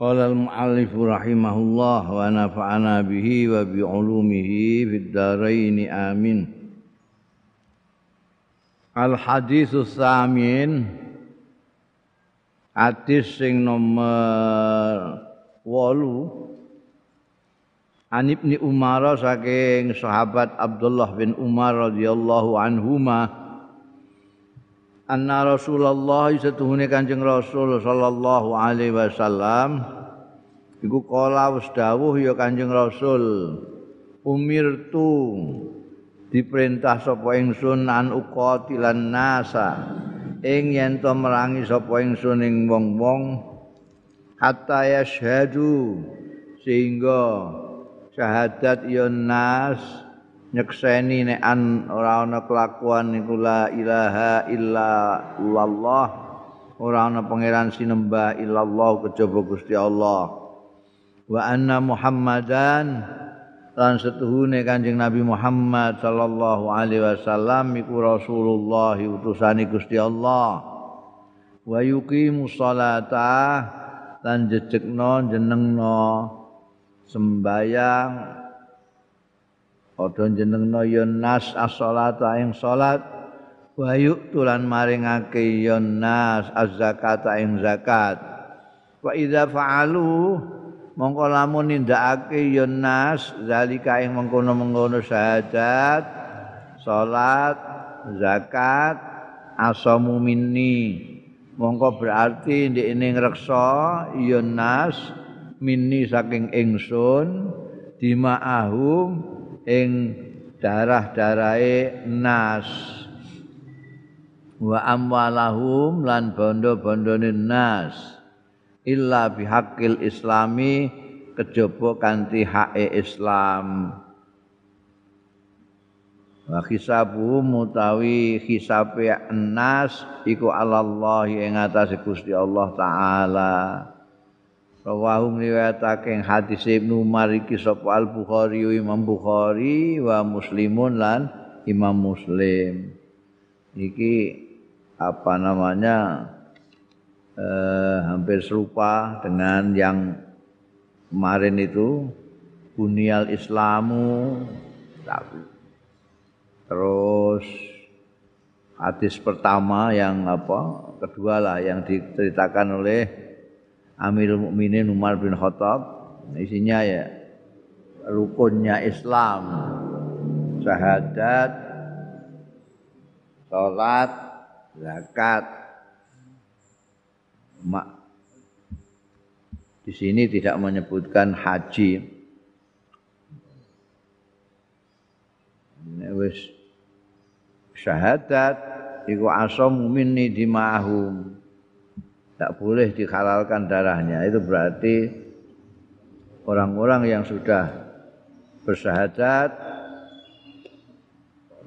Qala al-mu'allif rahimahullah wa nafa'ana bihi wa bi ulumihi fid dharain amin. Al haditsus samin hadis sing nomor 8 An Ibni Umar saking sahabat Abdullah bin Umar radhiyallahu anhuma anna Rasulullah setuhune Kanjeng Rasul sallallahu alaihi wasallam. Iku kala wis dawuh ya Kanjeng Rasul umirtu diperintah sapa ingsun an uqatilan nasa ing yen to merangi sapa ingsun ing wong-wong hatta yashhadu sehingga syahadat ya nas nyekseni nek an ora ana kelakuan niku la ilaha illa Allah ora ana pangeran sinembah illallah kejaba Gusti Allah. Wa anna Muhammadan lan setuhune Kanjeng Nabi Muhammad sallallahu alaihi wasallam iku Rasulullah utusane Gusti Allah. Wa yuqimu sholata lan jejekno jenengno sembayang padha jenengna ya nas as-shalata ing salat. Wa yu'tulan maringake ya nas az-zakata ing zakat. Wa idza fa'alu mongko lamun nindakake ya nas zalika ing mengkono-mengkono syahadat salat zakat asamu minni. Mongko berarti ndekne ngreksa ya nas minni saking ingsun dima'ahum ing darah-darahe nas. Wa amwalahum lan bondo-bondone nas. Illa bihaqqil islami kejaba kanthi hake Islam. Wa hisabu mutawi hisabe nas iku Allah ing atase Gusti Allah taala Rawahu ngriwayatake hadis Ibnu Umar iki sapa Al Bukhari Imam Bukhari wa Muslimun lan Imam Muslim. Iki apa namanya eh, hampir serupa dengan yang kemarin itu Bunyal Islamu tapi terus hadis pertama yang apa kedua lah yang diceritakan oleh Amirul Mukminin Umar bin Khattab. Isinya ya rukunnya Islam. Syahadat salat zakat. Mak di sini tidak menyebutkan haji. Wis syahadat iku asam minni dimahum tak boleh dihalalkan darahnya. Itu berarti orang-orang yang sudah bersyahadat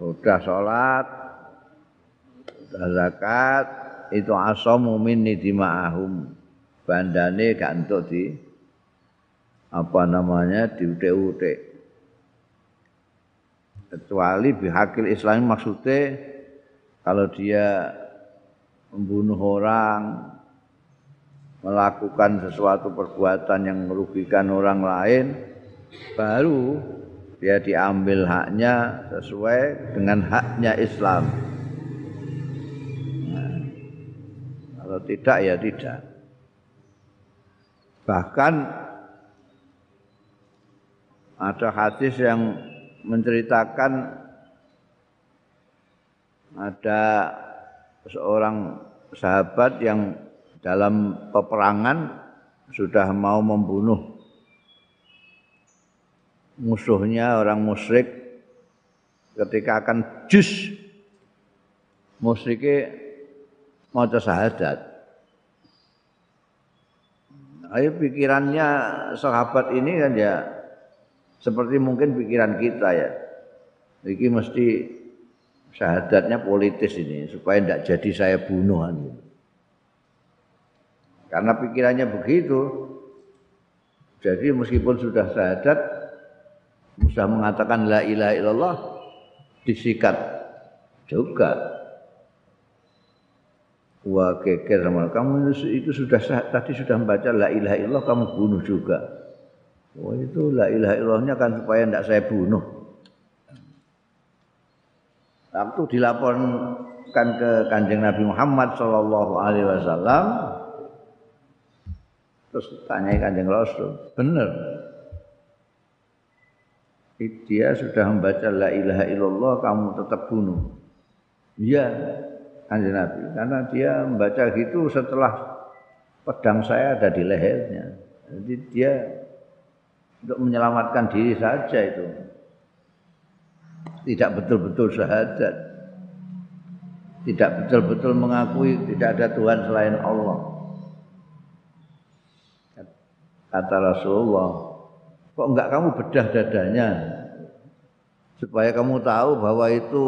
sudah sholat sudah zakat itu asamu minni dima'ahum. Bandane gak untuk di apa namanya diutek-utek kecuali bihakil islami maksudnya kalau dia membunuh orang melakukan sesuatu perbuatan yang merugikan orang lain baru dia diambil haknya sesuai dengan haknya Islam. Nah, kalau tidak ya tidak. Bahkan ada hadis yang menceritakan ada seorang sahabat yang dalam peperangan sudah mau membunuh musuhnya orang musyrik ketika akan jus musyriknya mau syahadat ayo pikirannya sahabat ini kan ya seperti mungkin pikiran kita ya. Iki mesti syahadatnya politis ini supaya tidak jadi saya bunuhan. Karena pikirannya begitu. Jadi meskipun sudah syahadat sudah mengatakan la ilaha illallah disikat juga Wah geger sama kamu itu sudah tadi sudah membaca la ilaha illallah kamu bunuh juga. Wah itu la ilaha illallahnya kan supaya tidak saya bunuh. Waktu dilaporkan ke kanjeng Nabi Muhammad Wasallam, terus tanyai kanjeng Rasul, benar? Dia sudah membaca la ilaha illallah, kamu tetap bunuh. Iya, kanjeng Nabi karena dia membaca gitu setelah pedang saya ada di lehernya jadi dia untuk menyelamatkan diri saja itu tidak betul-betul syahadat tidak betul-betul mengakui tidak ada Tuhan selain Allah kata Rasulullah kok enggak kamu bedah dadanya supaya kamu tahu bahwa itu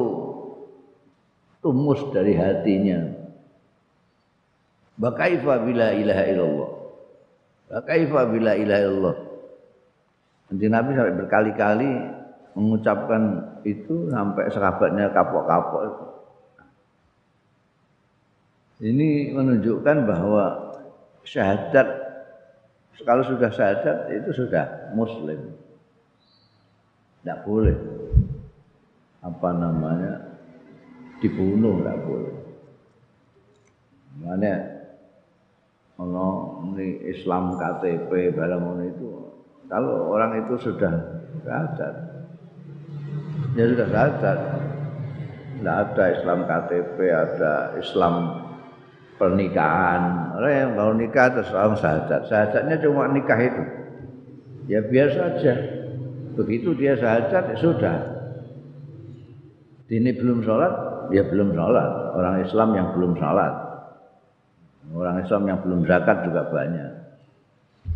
tumus dari hatinya. Bakaifa bila ilaha illallah. Bakaifa bila ilaha illallah. Nanti Nabi sampai berkali-kali mengucapkan itu sampai sahabatnya kapok-kapok. Ini menunjukkan bahwa syahadat kalau sudah syahadat itu sudah muslim. Tidak boleh apa namanya dibunuh nggak boleh. Mana ono ini Islam KTP barang itu kalau orang itu sudah sadar ya sudah sadar tidak ada Islam KTP ada Islam pernikahan orang yang mau nikah terus orang sahadat sahadatnya cuma nikah itu ya biasa saja begitu dia sahadat ya sudah ini belum sholat ya belum sholat. Orang Islam yang belum sholat. Orang Islam yang belum zakat juga banyak.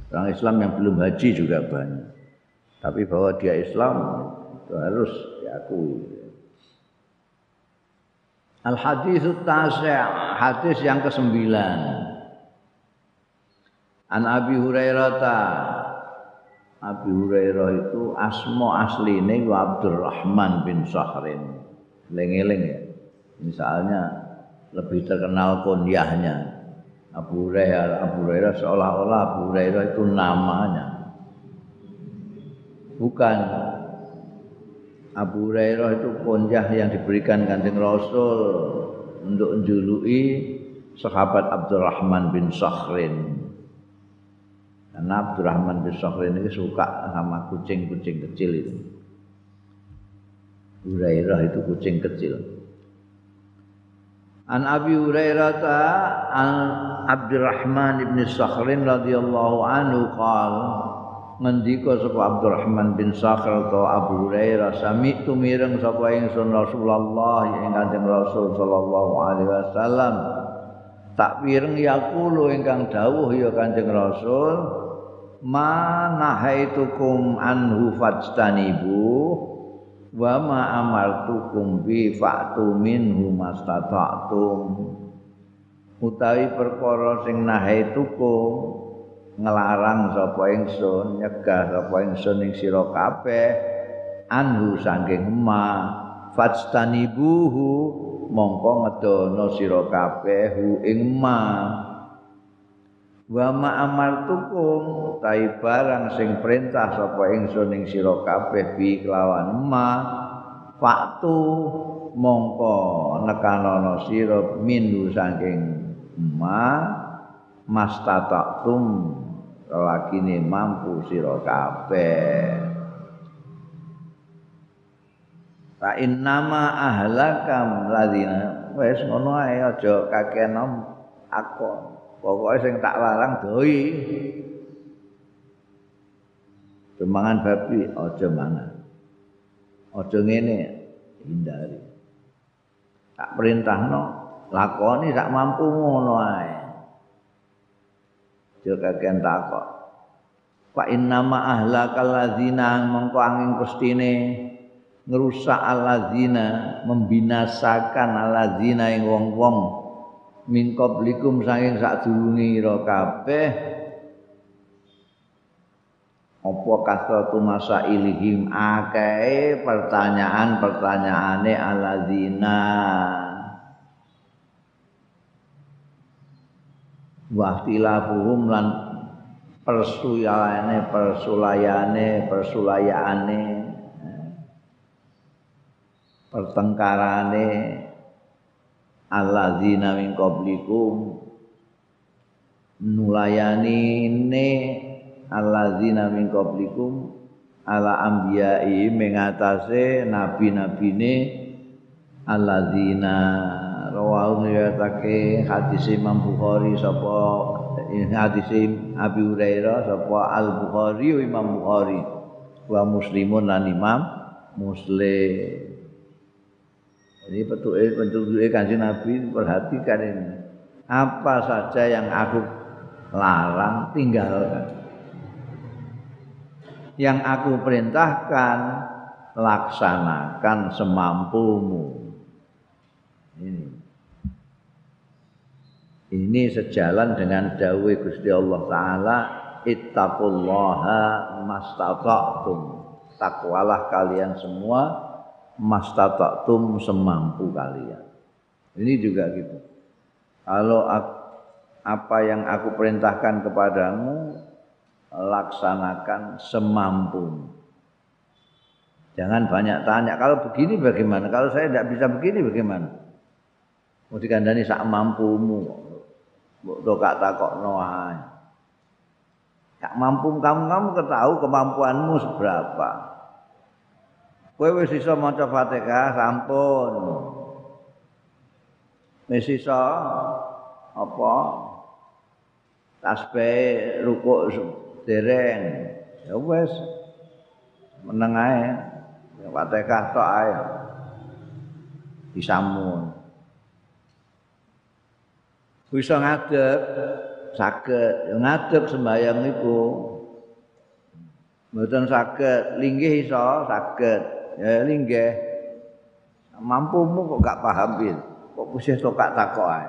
Orang Islam yang belum haji juga banyak. Tapi bahwa dia Islam itu harus diakui. Al hadis tasi' hadis yang kesembilan. An Abi Hurairah ta Abi Hurairah itu asmo asline Abdurrahman bin Sahrin. Lengeleng ya. Misalnya lebih terkenal kunyahnya. Abu Hurairah, Abu Hurairah seolah-olah Abu Hurairah itu namanya. Bukan Abu Hurairah itu kunyah yang diberikan kanjeng Rasul untuk menjuluki sahabat Abdurrahman bin Sakhrin. Karena Abdurrahman bin Sakhrin ini suka sama kucing-kucing kecil itu. Hurairah itu kucing kecil. An Abi Hurairah an Abdurrahman bin Sakhrin radhiyallahu anhu qal ngendika sapa Abdurrahman bin Sakhr atau Abu Hurairah sami tu mireng sapa ingsun Rasulullah ing Kanjeng Rasul sallallahu alaihi wasallam. Tak pireng yaqulu ingkang dawuh ya Kanjeng Rasul ma nahaitukum anhu fajtanibu wa ma amartukum bi fa'tu minhu mastata'tum. Utawi perkara sing nahaituku ngelarang sapa ingsun nyegah sapa ingsun ing sira kabeh anhu saking ma fastanibuhu mongko ngedono sira kabeh hu ing ma wa ma amartukum tai barang sing perintah sapa ingsun ing sira kabeh bi kelawan ma faktu mongko nekanono sira minhu saking ma mastatatum lakine mampu sira kabeh Fa innama ahlakam ladina wis ngono ae aja kakenom akon Pokoknya sing tak larang doi. Mangan babi aja mangan. Aja ngene hindari. Tak perintahno lakoni sak mampu ngono ae. Aja kakean takok. Fa inna ma ahlakal ladzina mengko angin pestine ngerusak alladzina membinasakan alladzina ing wong-wong. Min qablikum saking sadurunge ira kabeh. Apa kasratu masailihim? Akeh pertanyaan-pertanyaane alladzina wa tilafuhum lan persuyane persulayane persulayane pertengkarane alladzina min qablikum nulayani ne alladzina min qablikum ala anbiya'i mengatase nabi-nabine alladzina rawahu riwayatake hadis Imam Bukhari sapa hadis Abi Hurairah sapa Al Bukhari Imam Bukhari. Wa Muslimun lan Imam Muslim. Ini petuke petunjuke Kanjeng Nabi perhatikan ini. Apa saja yang aku larang tinggalkan. Yang aku perintahkan laksanakan semampumu. Ini ini sejalan dengan dawai Gusti Allah taala ittaqullaha mastata'tum takwalah kalian semua mastata'tum semampu kalian ini juga gitu kalau apa yang aku perintahkan kepadamu laksanakan semampu. Jangan banyak tanya, kalau begini bagaimana? Kalau saya tidak bisa begini bagaimana? Mau dikandani sak mampumu. Mbok gak takokno ae. Gak mampu kamu kamu ketahu kemampuanmu seberapa. Kowe wis iso maca Fatihah sampun. Wis iso apa? Tasbih rukuk dereng ya wis meneng ae Fatihah tok ae disamun bisa ngadeg saged. Ya ngadeg sembayang iku mboten saged. Linggih iso saged. Ya linggih. Mampumu kok gak paham bil kok pusih tokak takok ae?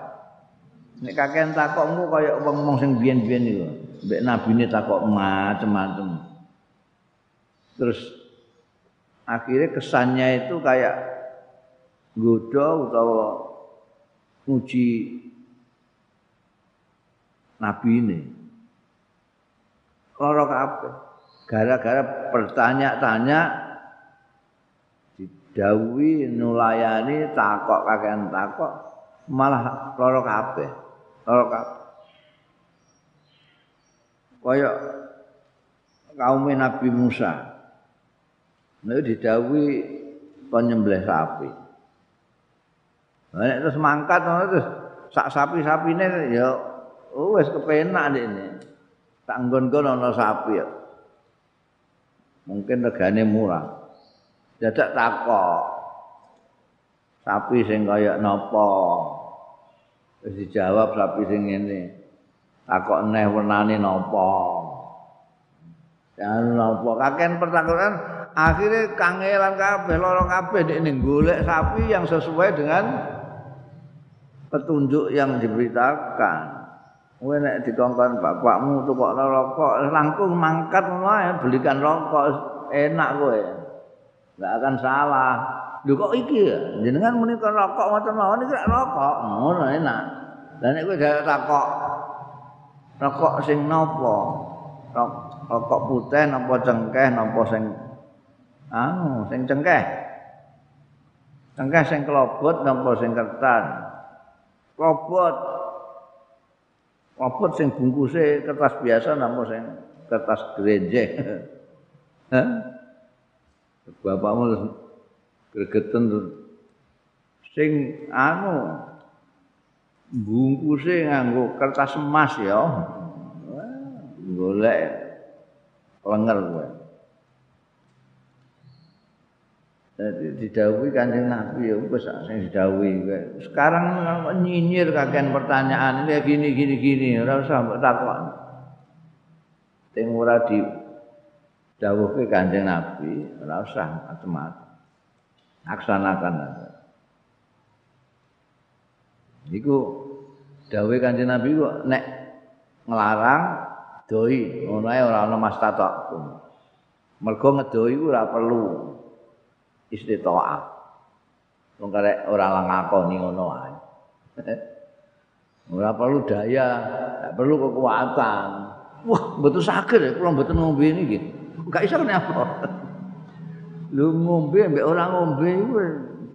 Nek kakean takokmu kaya wong-wong sing biyen-biyen iku mbek nabine takok macem-macem. Terus akhirnya kesannya itu kayak goda utawa nguji nabi ini. Loro kabeh. Gara-gara bertanya-tanya didawi nulayani takok kakean takok malah loro kabeh. Loro kabeh. kaya kaum Nabi Musa. Nek didhawuhi penyembelih sapi. Nek terus mangkat terus sak sapi-sapine ya oh, wis kepenak ini. Tak nggon-nggon sapi ya. Mungkin regane murah. Dadak takok. Sapi sing kaya napa? Wis dijawab sapi sing ngene. takok neh wernane napa jan napa kaken pertakokan akhirnya kangelan kabeh lara kabeh ning golek sapi yang sesuai dengan petunjuk yang diberitakan kowe nek dikongkon bapakmu tukok rokok langkung mangkat wae belikan rokok enak kowe. Enggak akan salah. Lho kok iki ya? Jenengan muni rokok ngoten mawon iki rokok ngono enak. Lan nek kowe takok rokok sing napa rokok putih napa cengkeh napa sing anu sing cengkeh? Cengkeh sing kelobot napa sing kertas? Kelobot kelobot sing bungkuse kertas biasa napa sing kertas gereje Hah? bapakmu gregeten sing anu bungkuse nganggo kertas emas ya. Golek lenger kowe. Jadi didhawuhi Kanjeng Nabi ya wis sing kowe. Sekarang nyinyir kakean pertanyaan ini gini gini gini ora usah mbok takon. Sing ora di dawuhke Kanjeng Nabi, ora usah macam-macam. Laksanakan aja. Iku dawuhe Kanjeng Nabi kok nek nglarang doi, ngono ae ora ana mastatok. Mergo ngedoi ora perlu istitoah. Wong karek ora ngakoni ngono ae. Ora perlu daya, gak perlu kekuatan. Wah, betul sakit ya, kalau betul ngombe ini gitu. Gak bisa kenapa. Lu ngombe, mbak orang ngombe,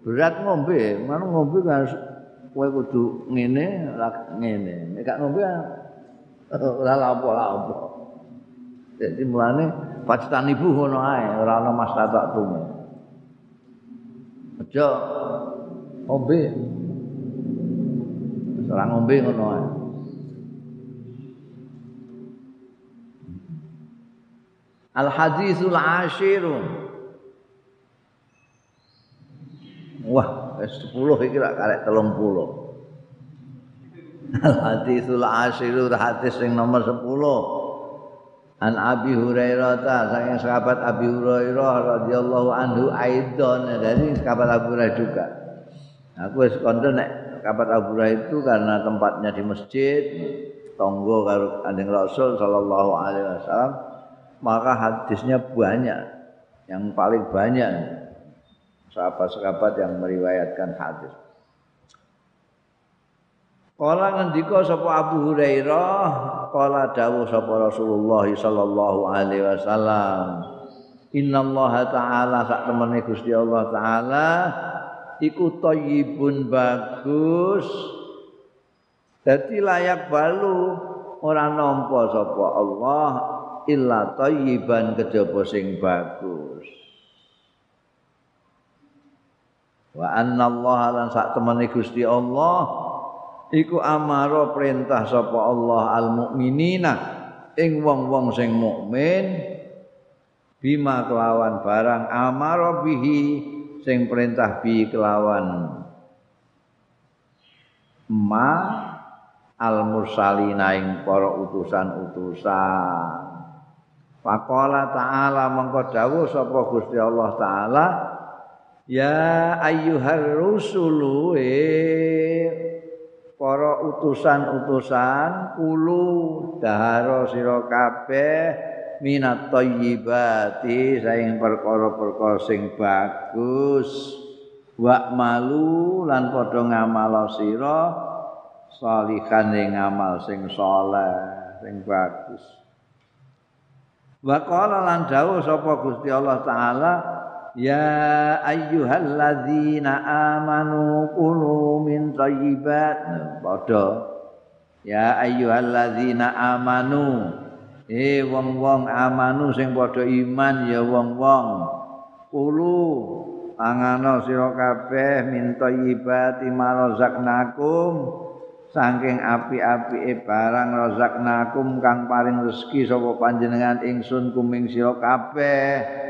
berat ngombe. Mana ngombe kan, kue kudu ngene, ngene. Gak ngombe, ora lapo-lapo. Jadi mulane pacitan ibu ngono ae, ora ana mas tatak. Aja ngombe. Ora ngombe ngono ae. Al hadisul ashiru. Wah, wis 10 iki lak karek 30. Al hadisul ashiru hadis sing nomor 10. An Abi Hurairah ta saking sahabat Abi Hurairah radhiyallahu anhu aidon dari sahabat Abu Hurairah juga. Aku wis kondo nek sahabat Abu Hurairah itu karena tempatnya di masjid, tonggo karo Kanjeng Rasul sallallahu alaihi wasallam, maka hadisnya banyak. Yang paling banyak sahabat-sahabat yang meriwayatkan hadis. Kala ngendika sapa Abu Hurairah, kala dawuh sapa Rasulullah sallallahu alaihi wasallam. Innallaha ta'ala sak temene Gusti Allah taala iku thayyibun bagus. Dadi layak balu ora nampa sapa Allah illa thayyiban kejaba sing bagus. Wa anna Allah lan sak temene Gusti Allah iku amara perintah sapa Allah al mukminina ing wong-wong sing mukmin bima kelawan barang amara bihi sing perintah bi kelawan ma al mursalina ing para utusan-utusan. Faqala ta'ala mengko dawuh sapa Gusti Allah taala ya ayyuhar rusulu eh para utusan-utusan kulu dahara sira kabeh minat thayyibati saing perkara-perkara sing bagus. Wa malu lan padha ngamal sira salihan ing ngamal sing saleh sing bagus. Wa qala lan dawuh sapa Gusti Allah taala Ya ayyuhalladzina amanu kulu min thayyibat. Padha. Ya ayyuhalladzina amanu. Eh wong-wong amanu sing padha iman ya wong-wong. Kulu angana sira kabeh min thayyibati marazaqnakum saking api-apike barang razaqnakum kang paring rezeki sapa panjenengan ingsun kuming sira kabeh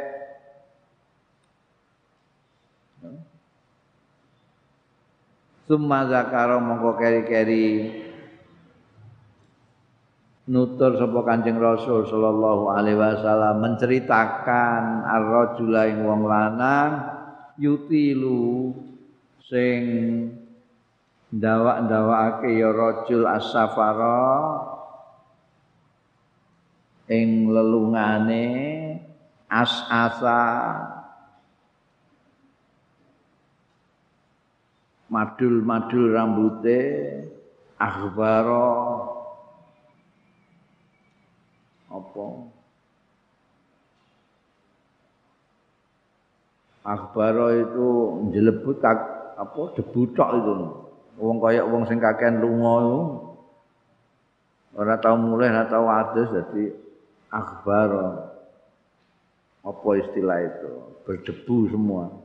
Summa zakara mongko keri-keri nutur sapa Kanjeng Rasul sallallahu alaihi wasallam menceritakan ar-rajula ing wong lanang yutilu sing ndawak-ndawakake ya rajul as-safara ing lelungane as-asa madul-madul rambute akhbaro apa? Akhbaro itu jelebut apa debu tok itu wong kaya wong sing kakean lunga itu. Ora tau mulai ora tau adus dadi akhbaro apa istilah itu? Berdebu semua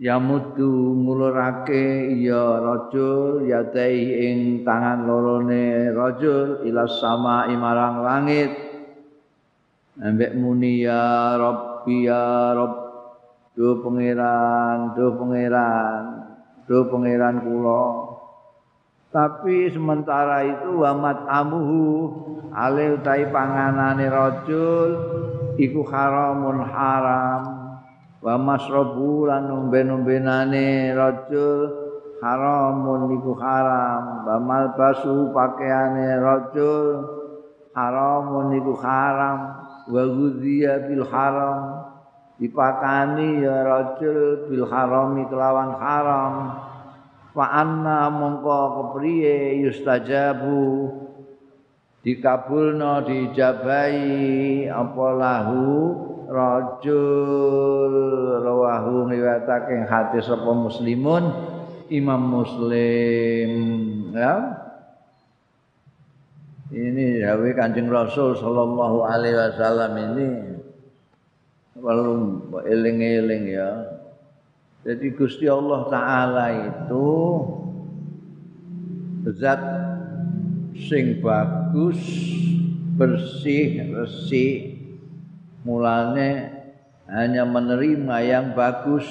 yamudu ngulurake ya rajul yadai ing tangan lorone rajul ila sama imarang langit. Ambek muni ya rabbi ya rabb do pangeran do pangeran do pangeran kula. Tapi sementara itu wamat amuhu ale utai panganane rajul iku haramun haram wa masrabu lan umben-umbenane rajul haramun iku haram. Wa malbasu pakaiane rajul haramun iku haram. Wa ghudhiya bil haram. Dipakani ya rajul bil harami kelawan haram. Fa anna mongko kepriye yustajabu. Dikabulno dijabahi apa lahu rajul rawahu riwayatake hadis sapa muslimun imam muslim ya ini dawe Kanjeng Rasul sallallahu alaihi wasallam ini perlu eling-eling ya Jadi Gusti Allah taala itu zat sing bagus, bersih, resik. Mulane hanya menerima yang bagus.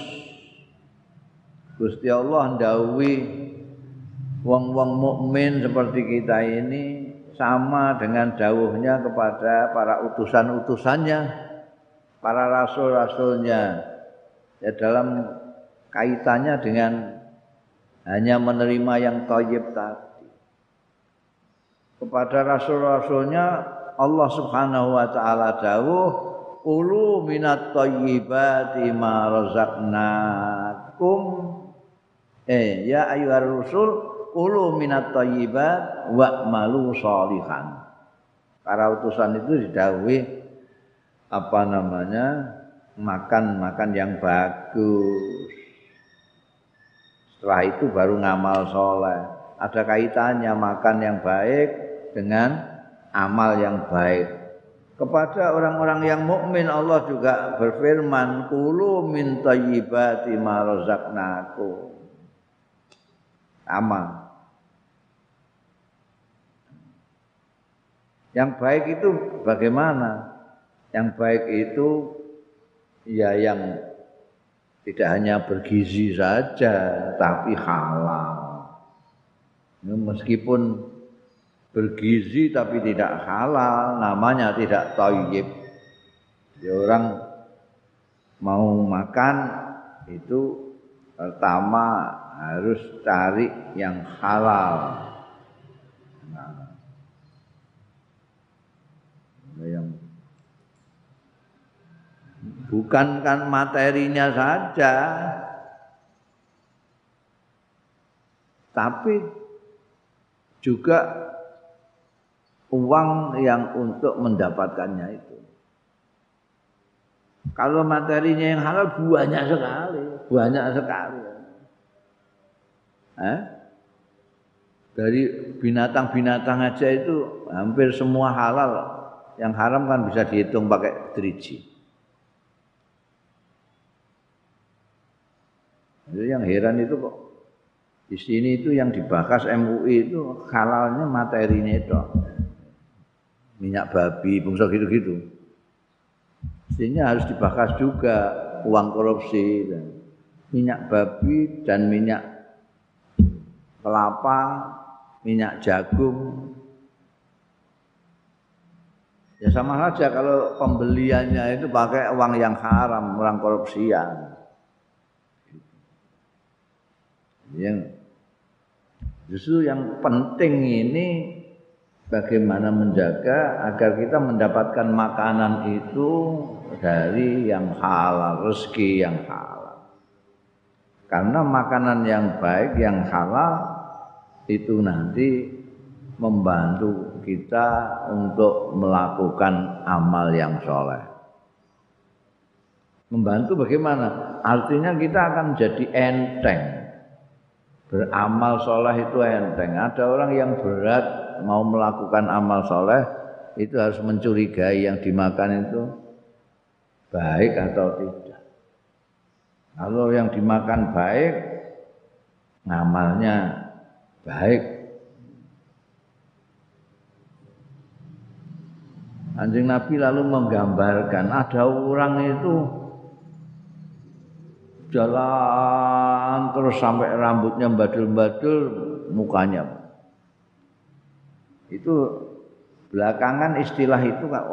Gusti Allah ndawuhi wong-wong mukmin seperti kita ini sama dengan dawuhnya kepada para utusan-utusannya, para rasul-rasulnya. Ya dalam kaitannya dengan hanya menerima yang thayyib tadi. Kepada rasul-rasulnya Allah Subhanahu wa taala dawuh ulu minat thayyibati ma razaqnakum eh ya ayyuhar rusul ulu minat thayyibat wa malu sholihan para utusan itu didawuhi apa namanya makan-makan yang bagus setelah itu baru ngamal soleh. Ada kaitannya makan yang baik dengan amal yang baik. Kepada orang-orang yang mukmin Allah juga berfirman, "Kulu min thayyibati ma razaqnakum." Amal. Yang baik itu bagaimana? Yang baik itu ya yang tidak hanya bergizi saja tapi halal meskipun bergizi tapi tidak halal namanya tidak thayyib ya orang mau makan itu pertama harus cari yang halal. Nah, yang bukan kan materinya saja. Tapi juga uang yang untuk mendapatkannya itu. Kalau materinya yang halal banyak sekali banyak sekali. Eh? dari binatang-binatang aja itu hampir semua halal. Yang haram kan bisa dihitung pakai driji. Itu yang heran itu kok di sini itu yang dibahas MUI itu halalnya materinya itu minyak babi, bungsa gitu-gitu. Sehingga harus dibahas juga uang korupsi dan minyak babi dan minyak kelapa, minyak jagung. Ya sama saja kalau pembeliannya itu pakai uang yang haram, orang korupsian. yang justru yang penting ini bagaimana menjaga agar kita mendapatkan makanan itu dari yang halal, rezeki yang halal. Karena makanan yang baik, yang halal itu nanti membantu kita untuk melakukan amal yang soleh. Membantu bagaimana? Artinya kita akan jadi enteng beramal soleh itu enteng. Ada orang yang berat mau melakukan amal soleh itu harus mencurigai yang dimakan itu baik atau tidak. Kalau yang dimakan baik, ngamalnya baik. Anjing Nabi lalu menggambarkan ada orang itu jalan terus sampai rambutnya badul-badul mukanya Itu belakangan istilah itu kan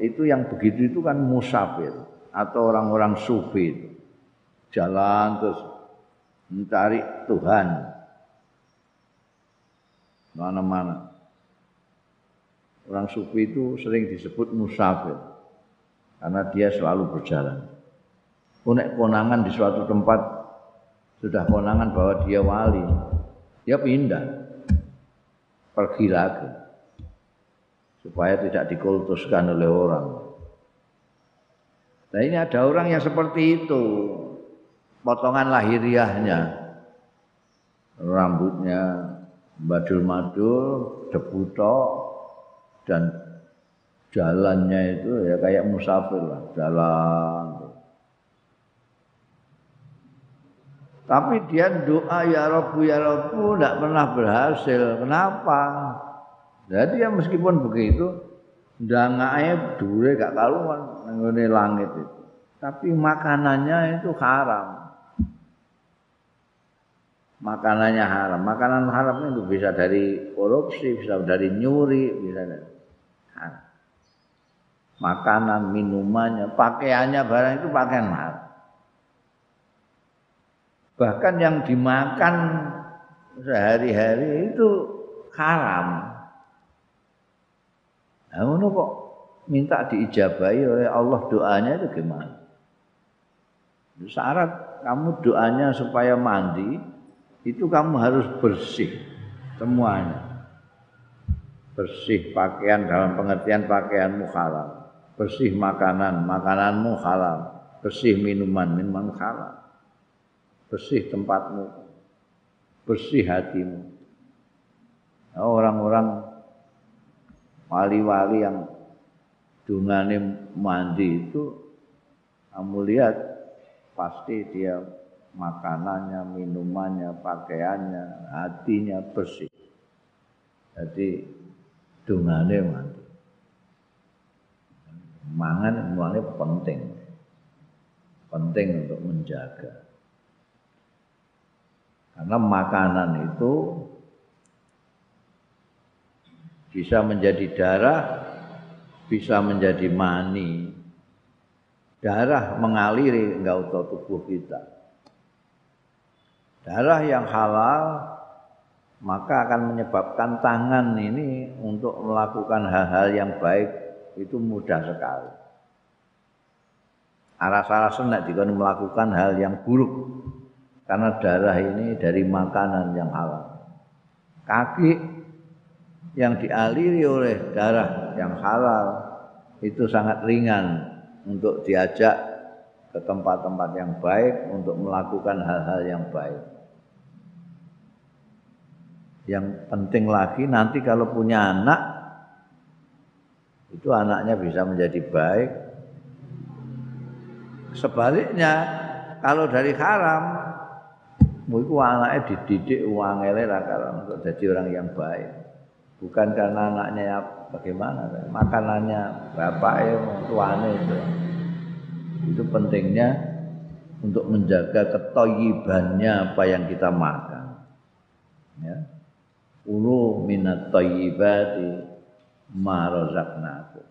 itu yang begitu itu kan musafir atau orang-orang sufi jalan terus mencari Tuhan. Mana-mana. Orang sufi itu sering disebut musafir karena dia selalu berjalan. Unek konangan di suatu tempat sudah konangan bahwa dia wali dia pindah pergi lagi supaya tidak dikultuskan oleh orang. Nah ini ada orang yang seperti itu, potongan lahiriahnya, rambutnya badul-madul, debuto, dan jalannya itu ya kayak musafir lah, jalan. Tapi dia doa ya Rabbu ya Rabbu tidak pernah berhasil. Kenapa? Jadi ya meskipun begitu, dangaknya dure gak kaluan ngene langit itu. Tapi makanannya itu haram. Makanannya haram. Makanan haram itu bisa dari korupsi, bisa dari nyuri, bisa dari haram. Makanan, minumannya, pakaiannya barang itu pakaian haram. Bahkan yang dimakan sehari-hari itu haram. Nah, ngono kok minta diijabahi oleh Allah doanya itu gimana? Syarat kamu doanya supaya mandi itu kamu harus bersih semuanya. Bersih pakaian dalam pengertian pakaianmu halal. Bersih makanan, makananmu halal. Bersih minuman, minuman halal. Bersih tempatmu. Bersih hatimu. Nah, orang-orang wali-wali yang dungane mandi itu kamu lihat pasti dia makanannya, minumannya, pakaiannya, hatinya bersih. Jadi dungane mandi. Mangan semuanya penting. Penting untuk menjaga. Karena makanan itu bisa menjadi darah, bisa menjadi mani. Darah mengaliri enggak utuh tubuh kita. Darah yang halal maka akan menyebabkan tangan ini untuk melakukan hal-hal yang baik itu mudah sekali. Aras-arasan nek dikon melakukan hal yang buruk karena darah ini dari makanan yang halal. Kaki yang dialiri oleh darah yang halal itu sangat ringan untuk diajak ke tempat-tempat yang baik untuk melakukan hal-hal yang baik. Yang penting lagi nanti kalau punya anak itu anaknya bisa menjadi baik. Sebaliknya kalau dari haram itu anaknya dididik uang elera untuk jadi orang yang baik bukan karena anaknya ya bagaimana? Makanannya bapaknya tuane itu. Itu pentingnya untuk menjaga ketoyibannya apa yang kita makan. Ya. Ulu minat toyibati ma razaqnakum.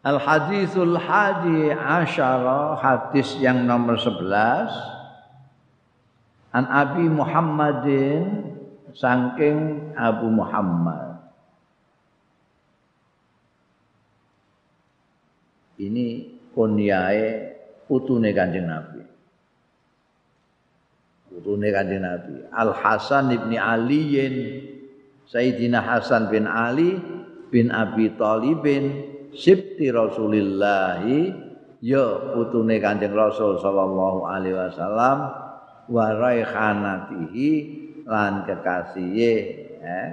Al hadisul hadi asyara hadis yang nomor 11 An Abi Muhammadin saking Abu Muhammad. Ini kunyae putune Kanjeng Nabi. Putune Kanjeng Nabi. Al Hasan ibni Aliin Sayyidina Hasan bin Ali bin Abi Thalibin sibti Rasulillahi ya putune Kanjeng Rasul sallallahu alaihi wasallam wa raihanatihi lan kekasihe eh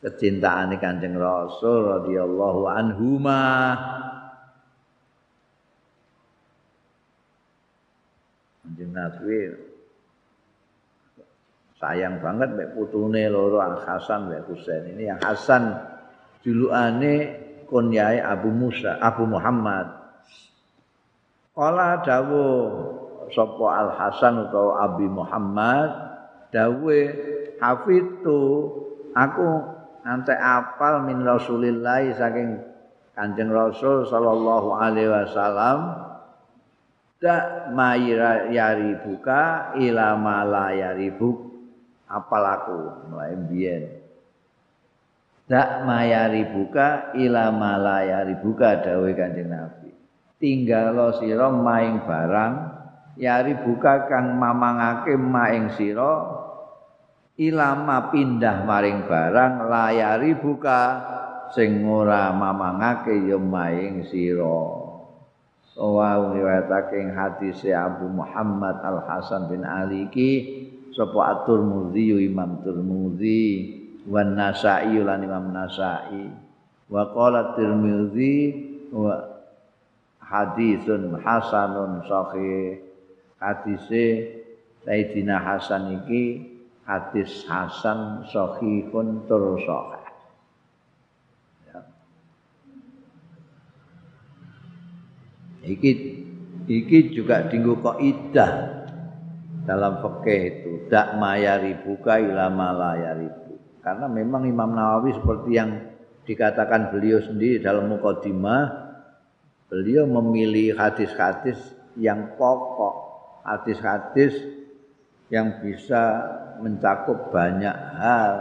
kecintaane Kanjeng Rasul radhiyallahu anhuma. Kanjeng Nabi sayang banget mek putune loro Al Hasan mek Husain. Ini yang Hasan julukane kunyai Abu Musa Abu Muhammad. Kala dawuh sapa Al Hasan utawa Abi Muhammad? Dawe hafitu aku nanti apal min Rasulillah saking Kanjeng Rasul sallallahu alaihi wasallam dak mayari buka ila mala yaribu apal aku mulai biyen dak mayari buka ila mala yaribuka dawuh Kanjeng Nabi. Tinggal sira maing barang yari buka kang mamangake maing sira ilama pindah maring barang layari buka sing ora mamangake ya maing sira. Wa riwayatake ing hadis Abu Muhammad Al Hasan bin Ali ki sapa At-Tirmidzi Imam Tirmidzi wan Nasa'i lan Imam Nasa'i. Wa qala Tirmidzi wa hadisun hasanun sahih hadise Sayyidina Hasan iki hadis hasan sahihun tur sahih. Iki iki juga dinggo kaidah dalam fikih itu. Dak mayari buka ila malayaribu. Karena memang Imam Nawawi seperti yang dikatakan beliau sendiri dalam mukadimah beliau memilih hadis-hadis yang pokok, hadis-hadis yang bisa mencakup banyak hal,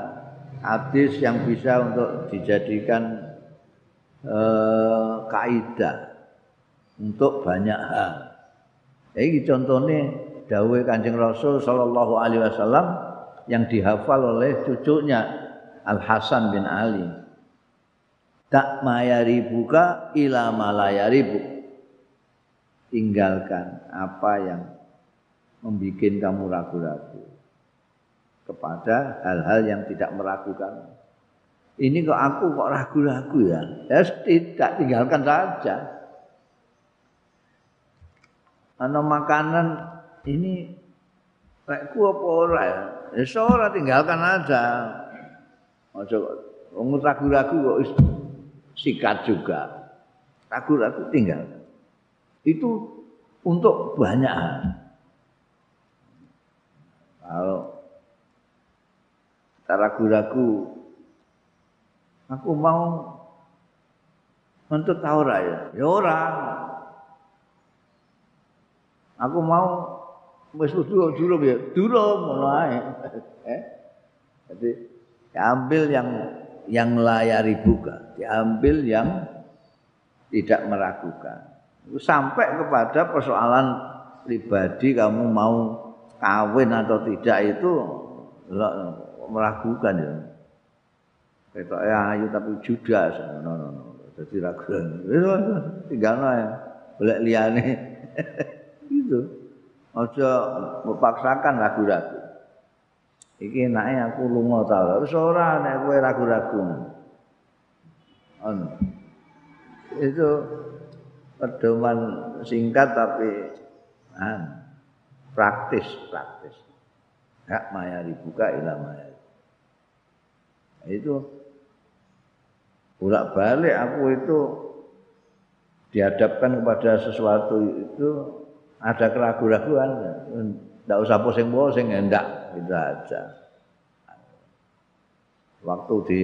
hadis yang bisa untuk dijadikan eh, kaidah untuk banyak hal. Ini contohnya dawai Kanjeng Rasul sallallahu alaihi wasallam yang dihafal oleh cucunya Al Hasan bin Ali. Tak mayari buka ila malayaribu. Tinggalkan apa yang membuat kamu ragu-ragu kepada hal-hal yang tidak meragukan. Ini kok aku kok ragu-ragu ya? Ya tidak tinggalkan saja. ana makanan ini rekku apa ora ya? Ya ora tinggalkan aja. Aja wong ragu-ragu kok sikat juga. Ragu-ragu tinggal. Itu untuk banyak hal. Kalau kita ragu-ragu, aku mau untuk tahu ya, ya orang. Aku mau wis dulu dulu ya, dulu mulai. eh? Jadi diambil yang yang layari buka, diambil yang tidak meragukan. Sampai kepada persoalan pribadi kamu mau kawin atau tidak itu meragukan ya. Ketok ya ayu tapi judas. No, no, no. Jadi ragu. Tinggal ya. Boleh liane. gitu. Aja mepaksakan ragu-ragu. Iki enake aku lunga ta ora. Wis ora nek kowe ragu-ragu. Ono. Itu pedoman singkat tapi an praktis praktis. Hak maya dibuka ilah maya. Itu bolak balik aku itu dihadapkan kepada sesuatu itu ada keraguan-keraguan tidak usah pusing-pusing enggak gitu aja waktu di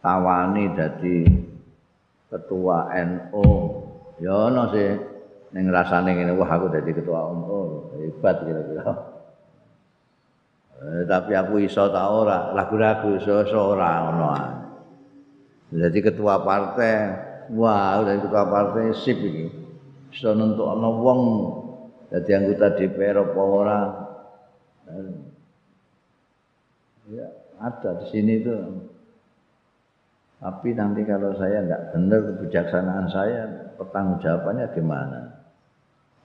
tawani jadi ketua NU ya no sih yang rasanya ini wah aku jadi ketua NU hebat kira-kira eh, tapi aku iso tak ora ragu-ragu iso iso ora jadi ketua partai wah udah ketua partai sip ini bisa nentukno wong dadi anggota DPR apa ora. Ya, ada di sini itu. Tapi nanti kalau saya enggak benar kebijaksanaan saya, pertanggungjawabannya gimana?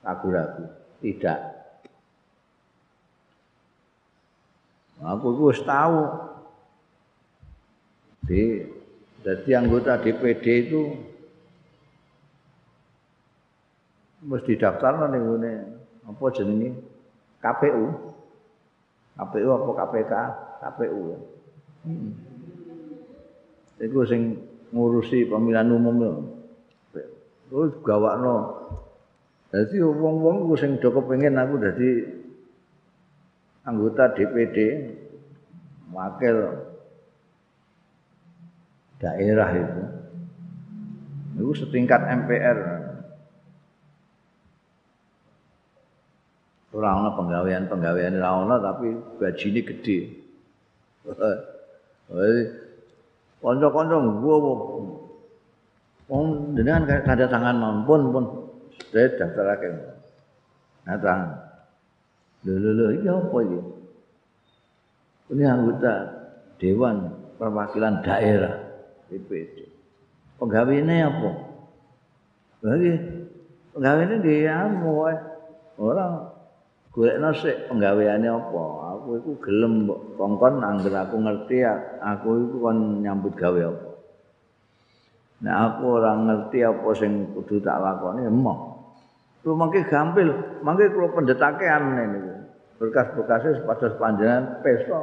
Ragu-ragu. Tidak. Aku harus tahu. Di, jadi anggota DPD itu mesti daftar ning ngene apa jenenge KPU KPU apa KPK KPU hmm. iku sing ngurusi pemilihan umum lho terus gawakno dadi wong-wong ku sing do kepengin aku dadi anggota DPD wakil daerah itu. Itu setingkat MPR orang ana penggawean penggawean ora tapi gajine gede Kanca-kanca gua Wong jenengan kada tangan mampun pun saya daftarake. Nah, tangan. Lho lho lho iki apa iki? Ini anggota Dewan Perwakilan Daerah DPD. Pegawainya apa? Lagi pegawainya dia anu orang golek nasi penggaweane apa? Aku iku gelem kongkon angger aku ngerti aku iku kon nyambut gawe apa? Nek aku ora ngerti apa sing kudu tak lakoni emoh. Lu mangke gampil, mangke kula pendetakean niku. Berkas-berkase sepados panjenengan pesta.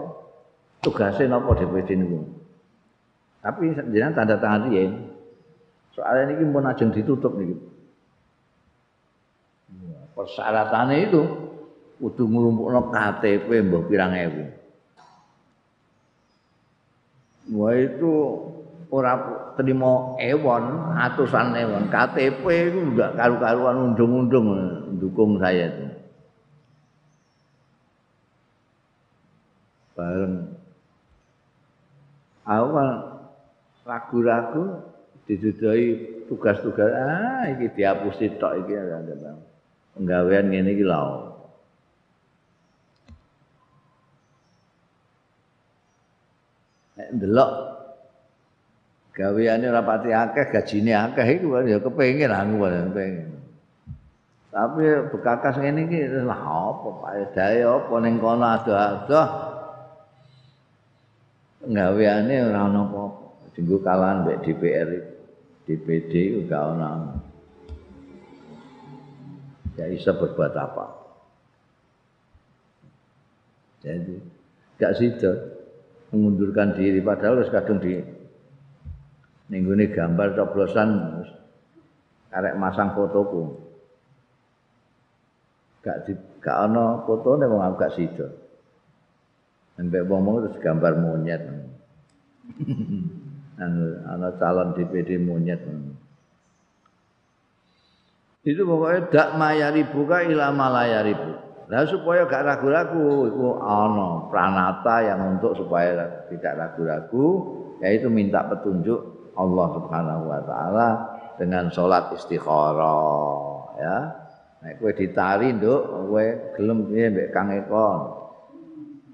Tugase napa DPD niku. Tapi jenengan tanda tangan riyen. Soalnya ini pun ajeng ditutup nih. Persyaratannya itu kudu nglumpukno KTP mbah pirang ewu. Wah itu ora terima ewon atusan ewon. KTP itu enggak karu-karuan undung-undung dukung saya itu. Bareng. Kan ragu-ragu didudai tugas-tugas ah iki dihapusi tok iki. Penggawean ngene iki lho. Delok gaweane ora pati akeh gajine akeh iku ya kepengin aku pengen tapi bekakas ngene iki lah apa paedahe apa ning kono adoh-adoh. Gaweane ora ono apa-apa. Dinggo kalahan mbek DPR DPD uga ono ya bisa berbuat apa. Jadi gak sido mengundurkan diri padahal harus kadung di ning gambar coblosan karek masang fotoku. Gak di gak ana fotone wong aku gak sida. Mbek wong terus gambar monyet. ana calon DPD monyet. Itu pokoknya dak mayari buka ila malayari Nah supaya gak ragu-ragu itu ana pranata yang untuk supaya tidak ragu-ragu yaitu minta petunjuk Allah Subhanahu wa taala dengan salat istikharah ya. Nek kowe ditari nduk, kowe gelem piye mbek Kang Eko.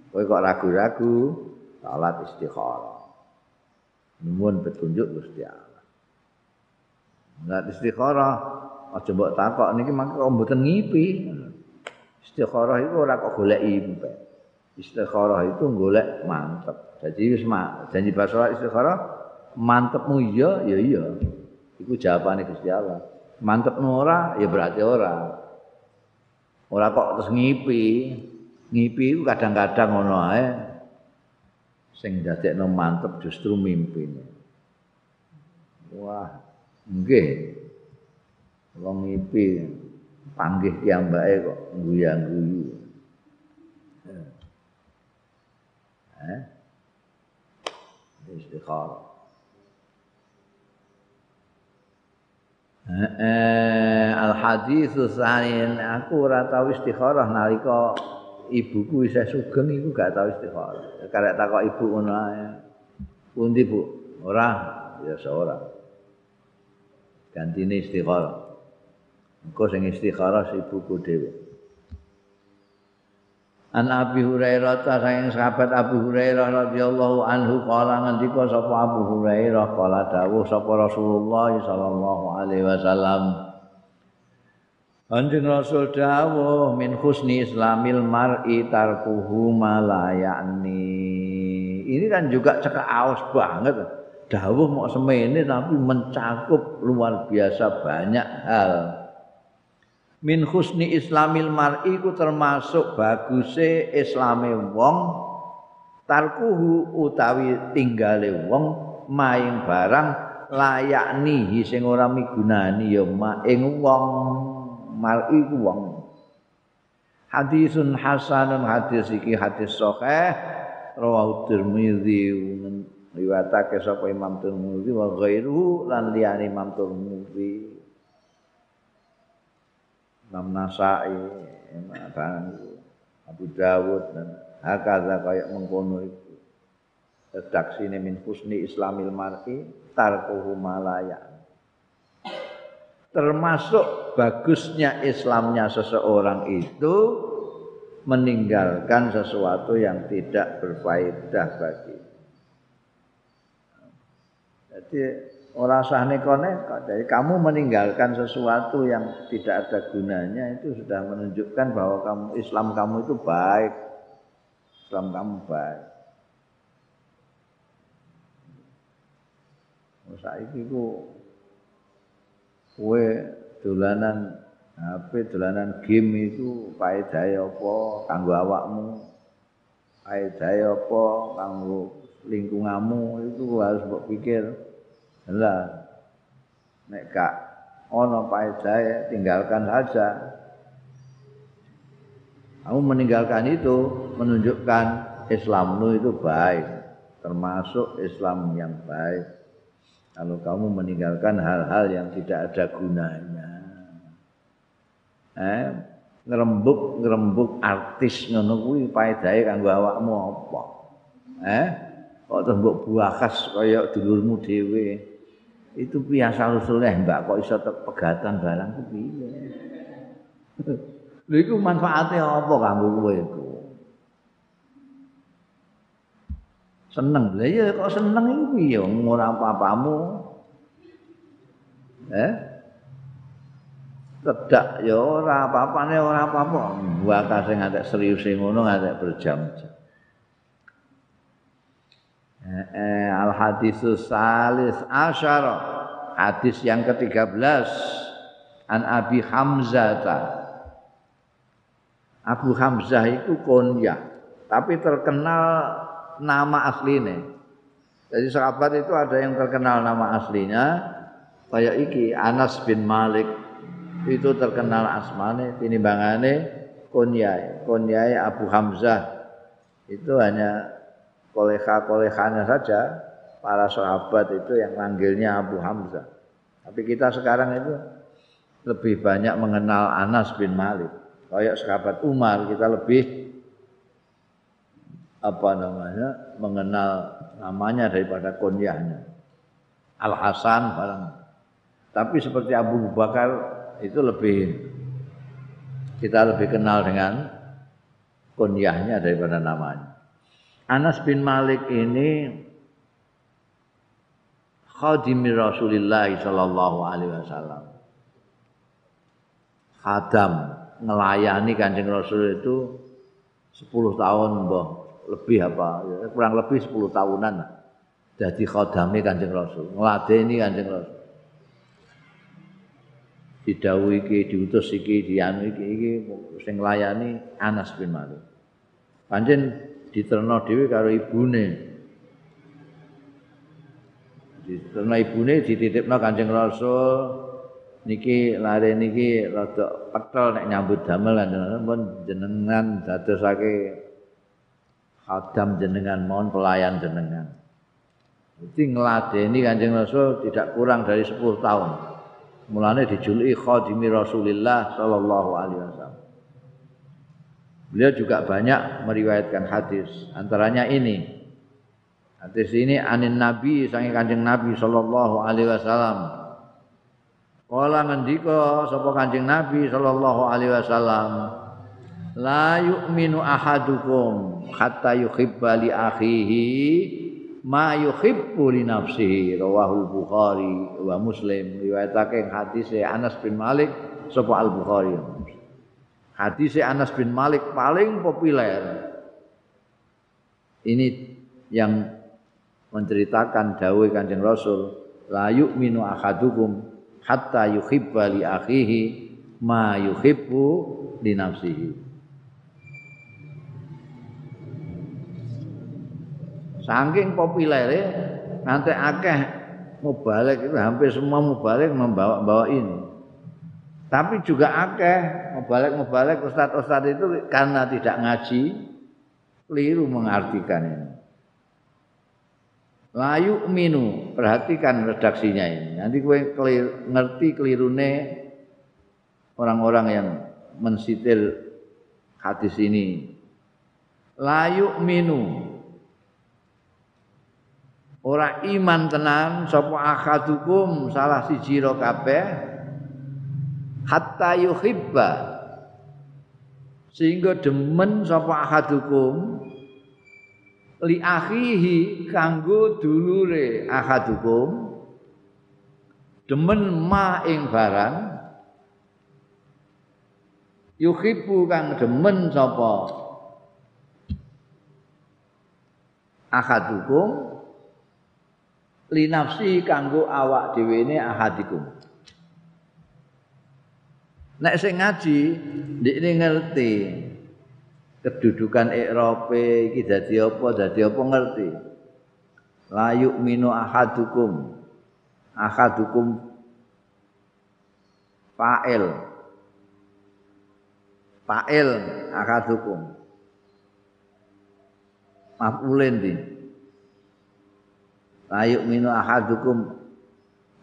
Kowe kok ragu-ragu salat istikharah. Nuwun petunjuk Gusti Allah. Salat istikharah aja mbok takok niki mangke kok mboten ngipi. Istikharah itu ora kok golek impe. Istikharah itu golek mantep. Jadi wis janji bahasa istikharah mantepmu iya ya iya. Iku jawabane Gusti Allah. Mantepmu ora ya berarti ora. Ora kok terus ngipi. Ngipi iku kadang-kadang ngono ae. Sing dadekno mantep justru mimpine. Wah nggih. Wong ngipi panggih piyambake kok guyang-guyu eh. Istikharah Al hadis sanin aku ora tau istikharah nalika ibuku isih sugeng iku gak tau istikharah. Karek takok ibu ngono ae. Pundi Bu? Ora, ya ora. Gantine istikharah. Engko sing istikharah ibuku dhewe. An Abi Hurairah ta saking sahabat Abu Hurairah radhiyallahu anhu kala ngendika sapa Abu Hurairah kala dawuh sapa Rasulullah sallallahu alaihi wasallam Anjing Rasul dawuh min husni islamil mar'i tarkuhu malayani. Ini kan juga cekak aus banget. Dawuh mau semene tapi mencakup luar biasa banyak hal. Min husni islamil mar'i ku termasuk baguse islame wong tarkuhu utawi tinggale wong maing barang layakni sing ora migunani ya ing wong mar'i ku wong. Hadisun hasanun hadis iki hadis sahih rawahu Tirmizi riwayatake sapa Imam Tirmizi wa ghairu lan liyane Imam Tirmizi Imam Nasai Abu Dawud dan hakaza kayak mengkono itu redaksi ini min husni islamil mar'i tarkuhu malaya termasuk bagusnya Islamnya seseorang itu meninggalkan sesuatu yang tidak berfaedah bagi. Jadi orang sah neko Jadi kamu meninggalkan sesuatu yang tidak ada gunanya itu sudah menunjukkan bahwa kamu Islam kamu itu baik. Islam kamu baik. Saiki ku kowe dolanan HP dolanan game itu faedahe apa kanggo awakmu faedahe apa kanggo lingkunganmu itu harus mbok pikir lah nek gak ana faedahe tinggalkan saja. Kamu meninggalkan itu menunjukkan Islammu itu baik termasuk Islam yang baik. Kalau kamu meninggalkan hal-hal yang tidak ada gunanya eh ngerembuk ngerembuk artis ngono kuwi paedahe kanggo awakmu apa? Eh kok terus mbok buakas kaya dulurmu dhewe itu biasa usulnya? Mbak kok iso pegatan barang ku piye? Lha iku manfaate apa kanggo kowe iku? Seneng. Lha ya kok seneng iku piye? Ora apa-apamu. Eh? Tedak ya ora apa-apane ora apa-apa. Buaka sing ngantek serius ngono ngantek berjam-jam. Eh, eh, al salis asyara. Hadis yang ke-13. An Abi Hamzah Abu Hamzah itu konya tapi terkenal nama aslinya. Jadi sahabat itu ada yang terkenal nama aslinya. Kayak iki Anas bin Malik. Itu terkenal asmane tinimbangane kunyai kunyai Abu Hamzah. Itu hanya koleha-kolehanya saja para sahabat itu yang manggilnya Abu Hamzah. Tapi kita sekarang itu lebih banyak mengenal Anas bin Malik. Kayak sahabat Umar kita lebih apa namanya mengenal namanya daripada kunyahnya Al Hasan barang. Tapi seperti Abu Bakar itu lebih kita lebih kenal dengan kunyahnya daripada namanya. Anas bin Malik ini khadimi Rasulullah sallallahu alaihi wasallam. Khadam ngelayani Kanjeng Rasul itu 10 tahun mbah lebih apa kurang lebih 10 tahunan jadi khadami Kanjeng Rasul, ngladeni Kanjeng Rasul. didhawuhi iki diutus iki dianu iki iki sing nglayani Anas bin Malik. Pancen diterno dhewe karo ibune. Diterno ibune dititipno Kanjeng Rasul niki lare niki rada pekel nek nyambut damel pun jenengan dadosake khadam jenengan mohon pelayan jenengan. Jadi ngeladeni Kanjeng Rasul tidak kurang dari 10 tahun. mulane dijuluki khadimi Rasulillah sallallahu alaihi wasallam. Beliau juga banyak meriwayatkan hadis, antaranya ini. Hadis ini anin Nabi sange Kanjeng Nabi sallallahu alaihi wasallam. Kala ngendika sapa Kanjeng Nabi sallallahu alaihi wasallam, la yu'minu ahadukum hatta yuhibba li akhihi ma yuhibbu li nafsihi rawahul bukhari wa muslim. Riwayatake hadis Anas bin Malik sapa al bukhari hadis Anas bin Malik paling populer. Ini yang menceritakan dawuh Kanjeng Rasul la yu'minu ahadukum hatta yuhibba li akhihi ma yuhibbu li nafsihi Saking populere nanti akeh mubalik itu hampir semua mubalik membawa-bawa ini. Tapi juga akeh ngebalik-ngebalik ustaz-ustaz itu karena tidak ngaji keliru mengartikan ini. Layu minu, perhatikan redaksinya ini. Nanti gue kelir, ngerti kelirune orang-orang yang mensitir hadis ini. Layu minu, ora iman tenan sapa akadukum salah siji ro kabeh. Hatta yuhibba. Sehingga demen sapa akadukum li akhihi kanggo dulure akadukum demen ma ing barang yuhibbu kang demen sapa akadukum linafsi kanggo awak dhewe ne ahadikum. Nek sing ngaji, ndekne ngerti kedudukan ikrape iki dadi apa, dadi apa ngerti. La yu'minu ahadukum. Ahadukum fa'il. Fa'il ahadukum. Maf'ulin din. Ayo minu ahadukum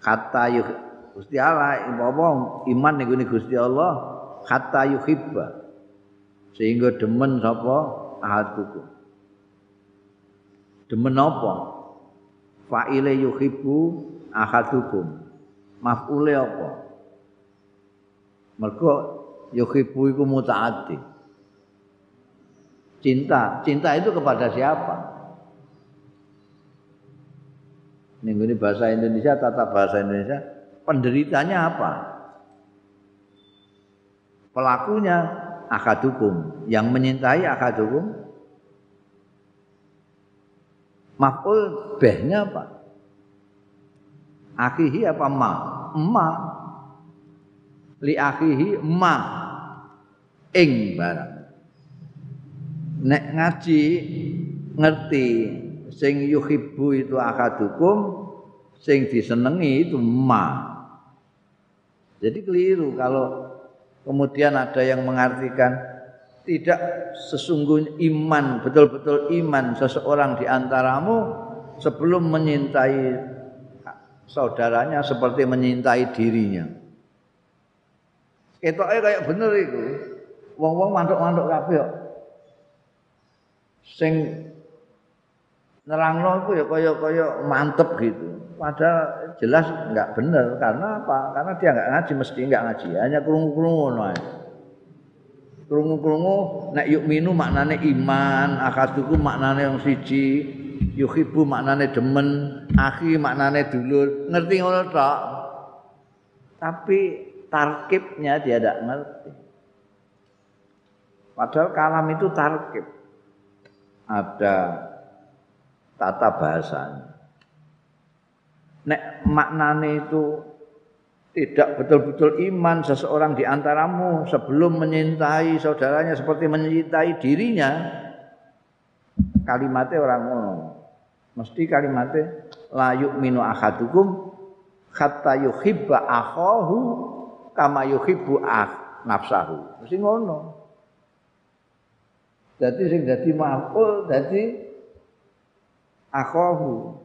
kata yuk Gusti Allah apa iman niku Gusti Allah kata yuhibba sehingga demen sapa? Ahadukum. Demen apa? Fa'ile yuhibbu ahadukum. Maf'ule apa? Mergo yuhibbu iku mutaaddi. Cinta. Cinta itu kepada siapa? Minggu ini bahasa Indonesia, tata bahasa Indonesia, penderitanya apa? Pelakunya akadukum, yang menyintai akadukum. Maf'ul behnya apa? Akihi apa ma? Ma. Li akihi ma. Ing barang. Nek ngaji ngerti sing yuhibbu itu akadukum sing disenengi itu ma jadi keliru kalau kemudian ada yang mengartikan tidak sesungguhnya iman betul-betul iman seseorang di antaramu sebelum menyintai saudaranya seperti menyintai dirinya. Ketoke kayak bener itu. Wong-wong mantuk-mantuk kabeh Sing nerangno itu ya kaya-kaya mantep gitu. Padahal jelas enggak benar karena apa? Karena dia enggak ngaji mesti enggak ngaji, hanya krungu-krungu ngono ae. Krungu-krungu nek yuk minu maknane iman, akaduku maknane yang siji, yuhibu maknane demen, akhi maknane dulur, ngerti ngono tok. Tapi tarkibnya dia tidak ngerti. Padahal kalam itu tarkib. Ada tata bahasanya. Nek maknane itu tidak betul-betul iman seseorang di antaramu sebelum menyintai saudaranya seperti menyintai dirinya, kalimatnya orang ngono. Mesti kalimatnya la yu'minu ahadukum hatta yuhibba akhahu kama yuhibbu ah nafsahu. Mesti ngono. Jadi sing dadi maf'ul dadi akhahu.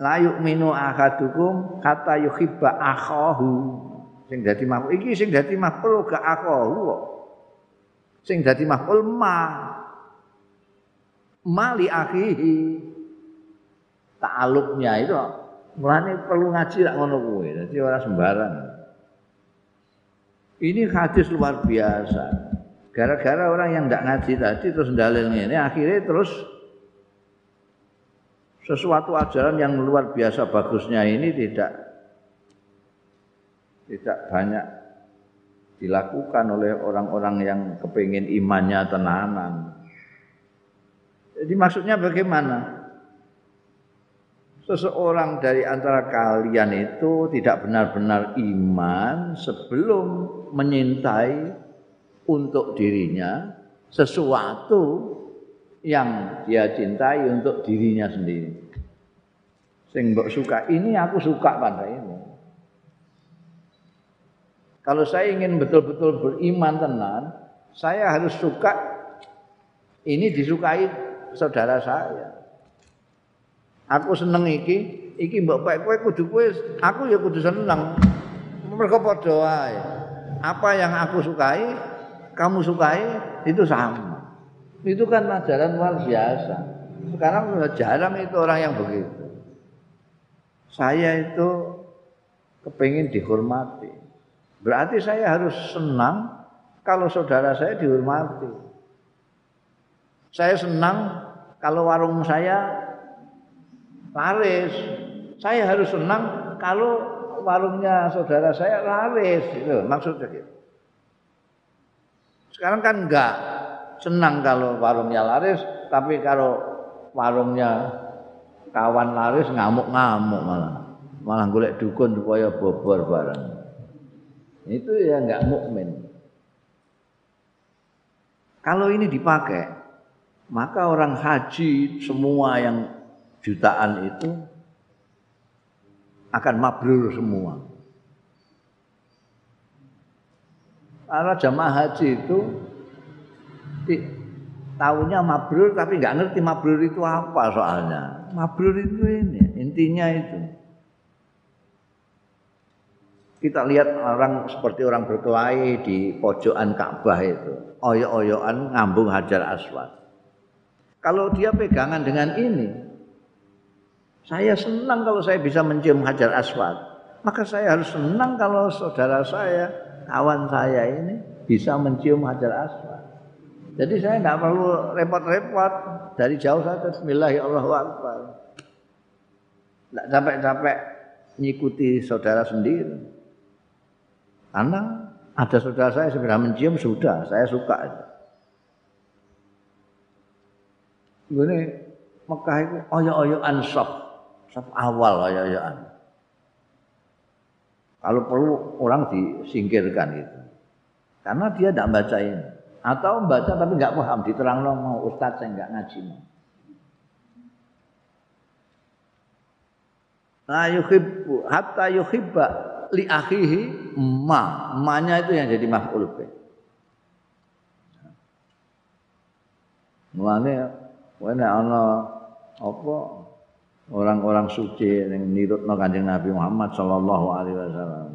La yu'minu ahadukum hatta yuhibba akhahu. Sing dadi maf'ul iki sing dadi maf'ul ga akhahu kok. Sing dadi maf'ul ma. Mali akhihi. Ta'alluqnya itu mulane perlu ngaji lak ngono kuwi dadi ora sembarang. Ini hadis luar biasa. Gara-gara orang yang tidak ngaji tadi terus dalil ini akhirnya terus sesuatu ajaran yang luar biasa bagusnya ini tidak tidak banyak dilakukan oleh orang-orang yang kepingin imannya tenanan. Jadi maksudnya bagaimana? Seseorang dari antara kalian itu tidak benar-benar iman sebelum menyintai untuk dirinya sesuatu yang dia cintai untuk dirinya sendiri. Sing mbok suka ini aku suka pada ini. Kalau saya ingin betul-betul beriman tenan, saya harus suka ini disukai saudara saya. Aku seneng iki, iki mbok baik kowe kudu kowe, aku ya kudu seneng. Mergo padha. Apa yang aku sukai, kamu sukai itu sama. Itu kan ajaran luar biasa. Sekarang sudah jarang itu orang yang begitu. Saya itu kepingin dihormati. Berarti saya harus senang kalau saudara saya dihormati. Saya senang kalau warung saya laris. Saya harus senang kalau warungnya saudara saya laris. Itu maksudnya gitu. Sekarang kan enggak senang kalau warungnya laris, tapi kalau warungnya kawan laris ngamuk-ngamuk malah. Malah golek dukun supaya bobor bareng itu ya nggak mukmin. Kalau ini dipakai, maka orang haji semua yang jutaan itu akan mabrur semua. Karena jamaah haji itu tahunya mabrur tapi nggak ngerti mabrur itu apa soalnya. Mabrur itu ini, intinya itu. Kita lihat orang seperti orang berkelahi di pojokan Ka'bah itu. Oyok-oyokan ngambung Hajar Aswad. Kalau dia pegangan dengan ini, saya senang kalau saya bisa mencium Hajar Aswad. Maka saya harus senang kalau saudara saya, kawan saya ini bisa mencium Hajar Aswad. Jadi saya nggak perlu repot-repot dari jauh saja Bismillahirrahmanirrahim. Tidak capek-capek ngikuti saudara sendiri. Karena ada saudara saya segera mencium sudah, saya suka. Ini Mekah itu oyo-oyoan sop, sop awal oyo-oyoan. Kalau perlu orang disingkirkan itu. Karena dia tidak baca ini. Atau membaca tapi nggak paham, diterang mau ustadz saya nggak ngaji. Nah yuhibbu hatta yuhibba li akhihi ma. Manya itu yang jadi maf'ul bih. Mulane nek ana apa orang-orang suci yang nirutno Kanjeng Nabi Muhammad sallallahu alaihi wasallam.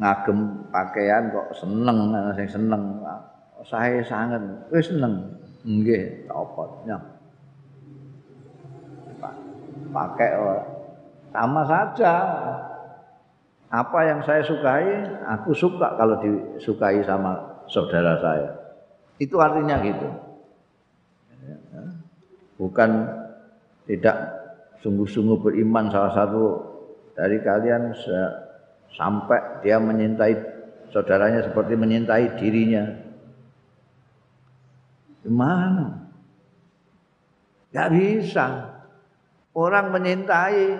Ngagem pakaian kok seneng sing seneng. Sae sangen, wis seneng. Nggih, apa Pakai sama saja apa yang saya sukai, aku suka kalau disukai sama saudara saya. Itu artinya gitu. Bukan tidak sungguh-sungguh beriman salah satu dari kalian sampai dia menyintai saudaranya seperti menyintai dirinya. Gimana? Gak bisa. Orang menyintai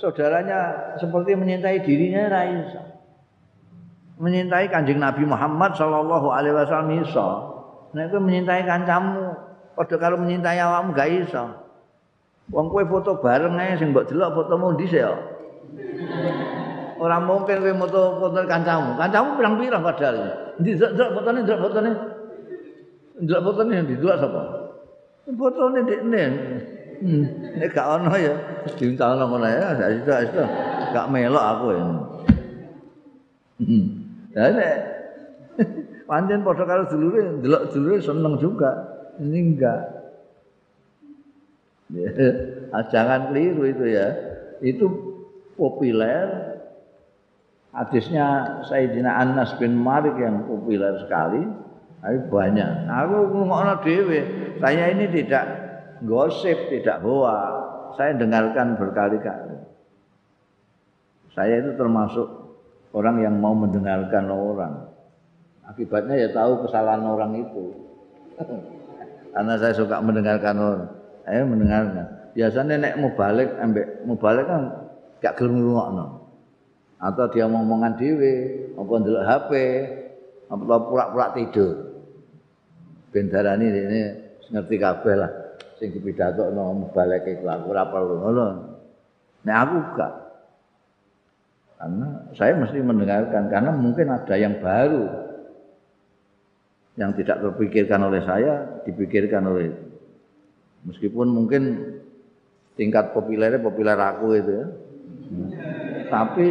saudaranya seperti menyintai dirinya Raisa. Menyintai kanjeng Nabi Muhammad Shallallahu Alaihi Wasallam iso. Nah itu menyintai kancamu. Pada kalau menyintai awakmu gak iso. Wong kue foto bareng aja sing mbok delok fotomu di ya. Orang mungkin kowe foto foto kancamu. Kancamu pirang-pirang padahal. Ndi delok fotone delok fotone. Delok fotone yang didelok sapa? Fotone ndekne. Hmm. Nek gak ono ya diuntangno ngono ya, sak situ situ gak melok aku ya. Hmm. Lah nek pancen padha karo dulure, delok dulure seneng juga. Ini enggak. Jangan keliru itu ya. Itu populer. Hadisnya Sayyidina Anas bin Malik yang populer sekali. Tapi banyak. Aku ngomongno dhewe, saya ini tidak gosip, tidak boa. Saya dengarkan berkali-kali. Saya itu termasuk orang yang mau mendengarkan orang. Akibatnya ya tahu kesalahan orang itu. Karena saya suka mendengarkan orang. Saya mendengarkan. Biasanya nek mau balik, ambek mau balik kan gak gelem ngrungokno. Atau dia ngomongan dhewe, apa ndelok HP, apa pura-pura tidur. Ben darani ini ngerti kabeh lah. sing dipidatokno mubaleke iku aku ora perlu ngono. Nek aku gak Karena saya mesti mendengarkan karena mungkin ada yang baru yang tidak terpikirkan oleh saya dipikirkan oleh meskipun mungkin tingkat populernya populer aku itu ya. Tapi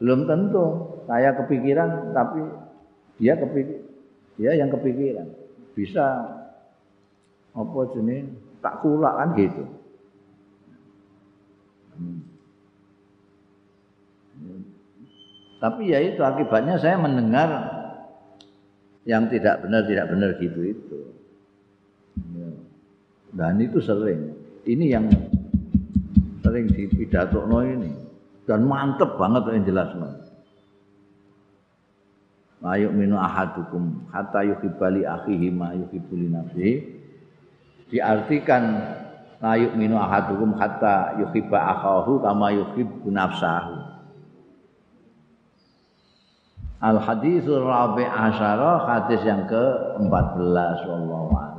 belum tentu. Saya kepikiran tapi dia dia yang kepikiran. Bisa. Apa jenis tak kulak kan gitu. Hmm. tapi ya itu akibatnya saya mendengar yang tidak benar tidak benar gitu itu. Ya. dan itu sering. Ini yang sering di pidato ini dan mantep banget yang jelas no. Yu'minu ahadukum hatta yuhibbali akhihi ma yuhibbu li nafsihi. Diartikan la yu'minu ahadukum hatta yuhibba akhahu kama yuhibbu nafsahu. Al hadisul rabi asyara hadis yang ke-14 wallahu